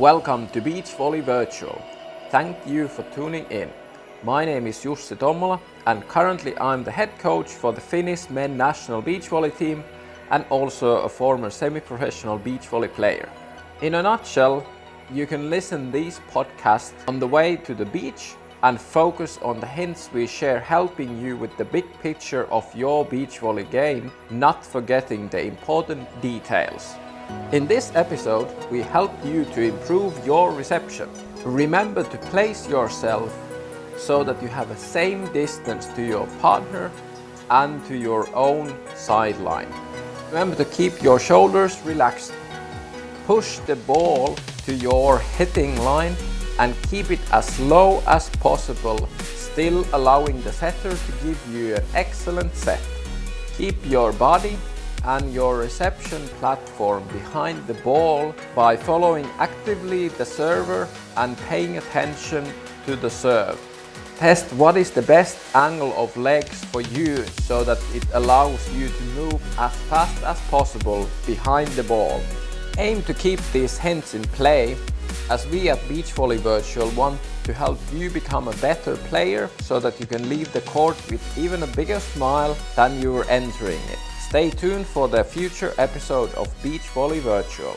Welcome to Beach Volley Virtual. Thank you for tuning in. My name is Jussi Tommola and currently I'm the head coach for the Finnish men national beach volley team and also a former semi-professional beach volley player. In a nutshell, you can listen these podcasts on the way to the beach and focus on the hints we share helping you with the big picture of your beach volley game, not forgetting the important details. In this episode, we help you to improve your reception. Remember to place yourself so that you have the same distance to your partner and to your own sideline. Remember to keep your shoulders relaxed. Push the ball to your hitting line and keep it as low as possible, still allowing the setter to give you an excellent set. Keep your body and your reception platform behind the ball by following actively the server and paying attention to the serve. Test what is the best angle of legs for you so that it allows you to move as fast as possible behind the ball. Aim to keep these hints in play as we at Beach Volley Virtual want to help you become a better player so that you can leave the court with even a bigger smile than you were entering it. Stay tuned for the future episode of Beach Volley Virtual.